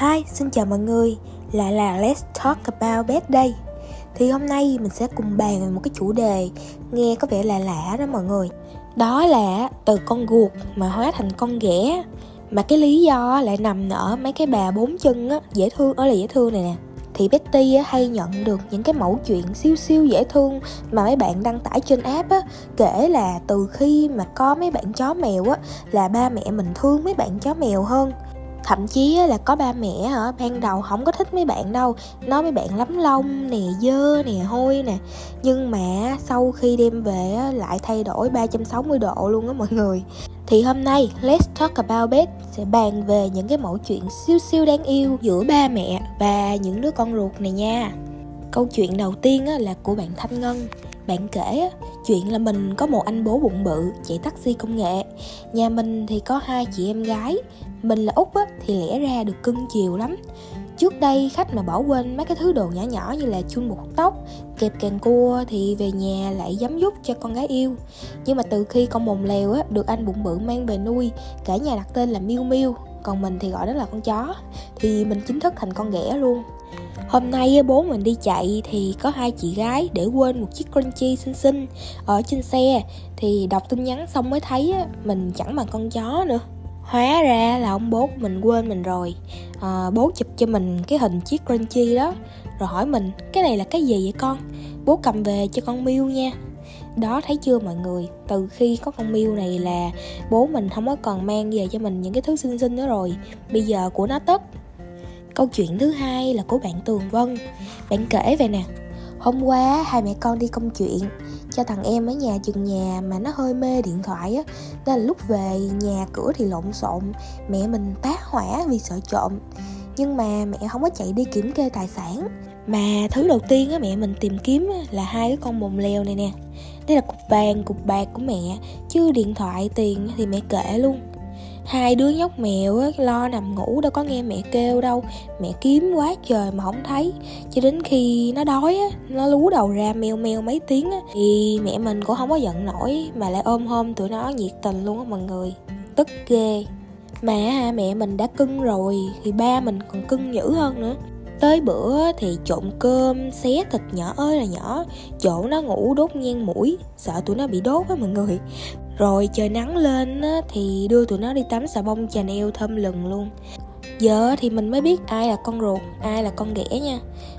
Hi, xin chào mọi người, lại là Let's Talk About Bed đây Thì hôm nay mình sẽ cùng bàn về một cái chủ đề nghe có vẻ là lạ đó mọi người. Đó là từ con ruột mà hóa thành con ghẻ. Mà cái lý do lại nằm ở mấy cái bà bốn chân á, dễ thương, ở là dễ thương này nè. Thì Betty hay nhận được những cái mẫu chuyện siêu siêu dễ thương mà mấy bạn đăng tải trên app á kể là từ khi mà có mấy bạn chó mèo á là ba mẹ mình thương mấy bạn chó mèo hơn thậm chí là có ba mẹ hả ban đầu không có thích mấy bạn đâu nói mấy bạn lắm lông nè dơ nè hôi nè. Nhưng mà sau khi đem về lại thay đổi 360 độ luôn á mọi người. Thì hôm nay Let's Talk About Bed sẽ bàn về những cái mẫu chuyện siêu siêu đáng yêu giữa ba mẹ và những đứa con ruột này nha. Câu chuyện đầu tiên là của bạn Thanh Ngân bạn kể chuyện là mình có một anh bố bụng bự chạy taxi công nghệ. Nhà mình thì có hai chị em gái. Mình là út thì lẽ ra được cưng chiều lắm. Trước đây khách mà bỏ quên mấy cái thứ đồ nhỏ nhỏ như là chun một tóc, kẹp càng cua thì về nhà lại dám giúp cho con gái yêu. Nhưng mà từ khi con mồm lèo á, được anh bụng bự mang về nuôi, cả nhà đặt tên là miu miu, còn mình thì gọi đó là con chó. Thì mình chính thức thành con ghẻ luôn. Hôm nay bố mình đi chạy thì có hai chị gái để quên một chiếc crunchy xinh xinh ở trên xe. Thì đọc tin nhắn xong mới thấy mình chẳng bằng con chó nữa. Hóa ra là ông bố của mình quên mình rồi. À, bố chụp cho mình cái hình chiếc crunchy đó rồi hỏi mình cái này là cái gì vậy con? Bố cầm về cho con miêu nha. Đó thấy chưa mọi người? Từ khi có con miêu này là bố mình không có còn mang về cho mình những cái thứ xinh xinh nữa rồi. Bây giờ của nó tất câu chuyện thứ hai là của bạn tường vân. Bạn kể về nè, hôm qua hai mẹ con đi công chuyện, cho thằng em ở nhà chừng nhà mà nó hơi mê điện thoại á, nên là lúc về nhà cửa thì lộn xộn, mẹ mình tá hỏa vì sợ trộm. Nhưng mà mẹ không có chạy đi kiểm kê tài sản. Mà thứ đầu tiên á, mẹ mình tìm kiếm là hai cái con mồm leo này nè. Đây là cục vàng, cục bạc của mẹ, chứ điện thoại tiền thì mẹ kệ luôn hai đứa nhóc mèo á, lo nằm ngủ đâu có nghe mẹ kêu đâu. Mẹ kiếm quá trời mà không thấy. Cho đến khi nó đói á nó lú đầu ra meo meo mấy tiếng á thì mẹ mình cũng không có giận nổi mà lại ôm hôm tụi nó nhiệt tình luôn á mọi người. Tức ghê. Mà mẹ mình đã cưng rồi thì ba mình còn cưng dữ hơn nữa tới bữa thì trộn cơm xé thịt nhỏ ơi là nhỏ. Chỗ nó ngủ đốt nhang mũi sợ tụi nó bị đốt á mọi người. Rồi trời nắng lên á, thì đưa tụi nó đi tắm xà bông chà neo thơm lừng luôn. Giờ thì mình mới biết ai là con ruột ai là con ghẻ nha.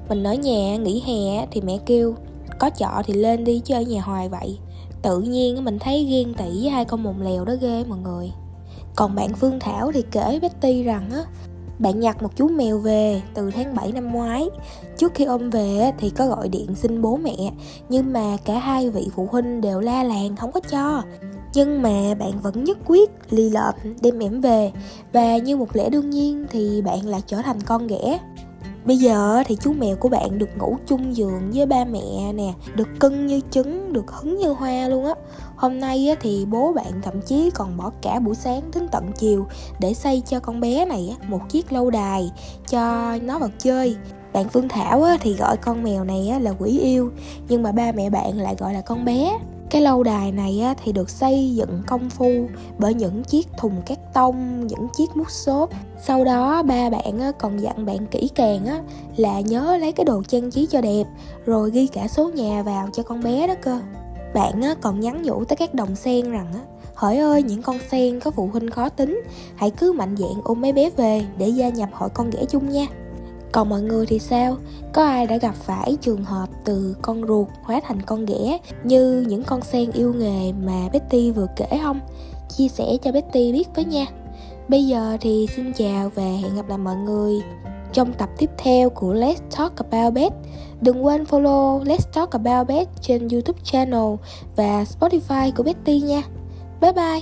Mình ở nhà nghỉ hè thì mẹ kêu có chợ thì lên đi chứ ở nhà hoài vậy. Tự nhiên mình thấy ghen tị với hai con mồm lèo đó ghê mọi người. Còn bạn Phương Thảo thì kể Betty rằng á bạn nhặt một chú mèo về từ tháng 7 năm ngoái. Trước khi ôm về thì có gọi điện xin bố mẹ, Nhưng mà cả hai vị phụ huynh đều la làng không có cho. Nhưng mà bạn vẫn nhất quyết, lì lợm, đem em về. Và như một lẽ đương nhiên thì bạn lại trở thành con ghẻ. Bây giờ thì chú mèo của bạn được ngủ chung giường với ba mẹ nè Được cưng như trứng, được hứng như hoa luôn á. Hôm nay thì bố bạn thậm chí còn bỏ cả buổi sáng đến tận chiều Để xây cho con bé này một chiếc lâu đài cho nó vào chơi. Bạn Phương Thảo thì gọi con mèo này là quỷ yêu Nhưng mà ba mẹ bạn lại gọi là con bé cái lâu đài này á, thì được xây dựng công phu bởi những chiếc thùng cát tông, những chiếc mút xốp. Sau đó ba bạn á, còn dặn bạn kỹ càng á, là nhớ lấy cái đồ trang trí cho đẹp, rồi ghi cả số nhà vào cho con bé đó cơ. Bạn á, còn nhắn nhủ tới các đồng sen rằng á, Hỡi ơi những con sen có phụ huynh khó tính Hãy cứ mạnh dạn ôm mấy bé về để gia nhập hội con ghẻ chung nha còn mọi người thì sao? Có ai đã gặp phải trường hợp từ con ruột hóa thành con ghẻ như những con sen yêu nghề mà Betty vừa kể không? Chia sẻ cho Betty biết với nha. Bây giờ thì xin chào và hẹn gặp lại mọi người trong tập tiếp theo của Let's Talk About Bed. Đừng quên follow Let's Talk About Bed trên YouTube channel và Spotify của Betty nha. Bye bye!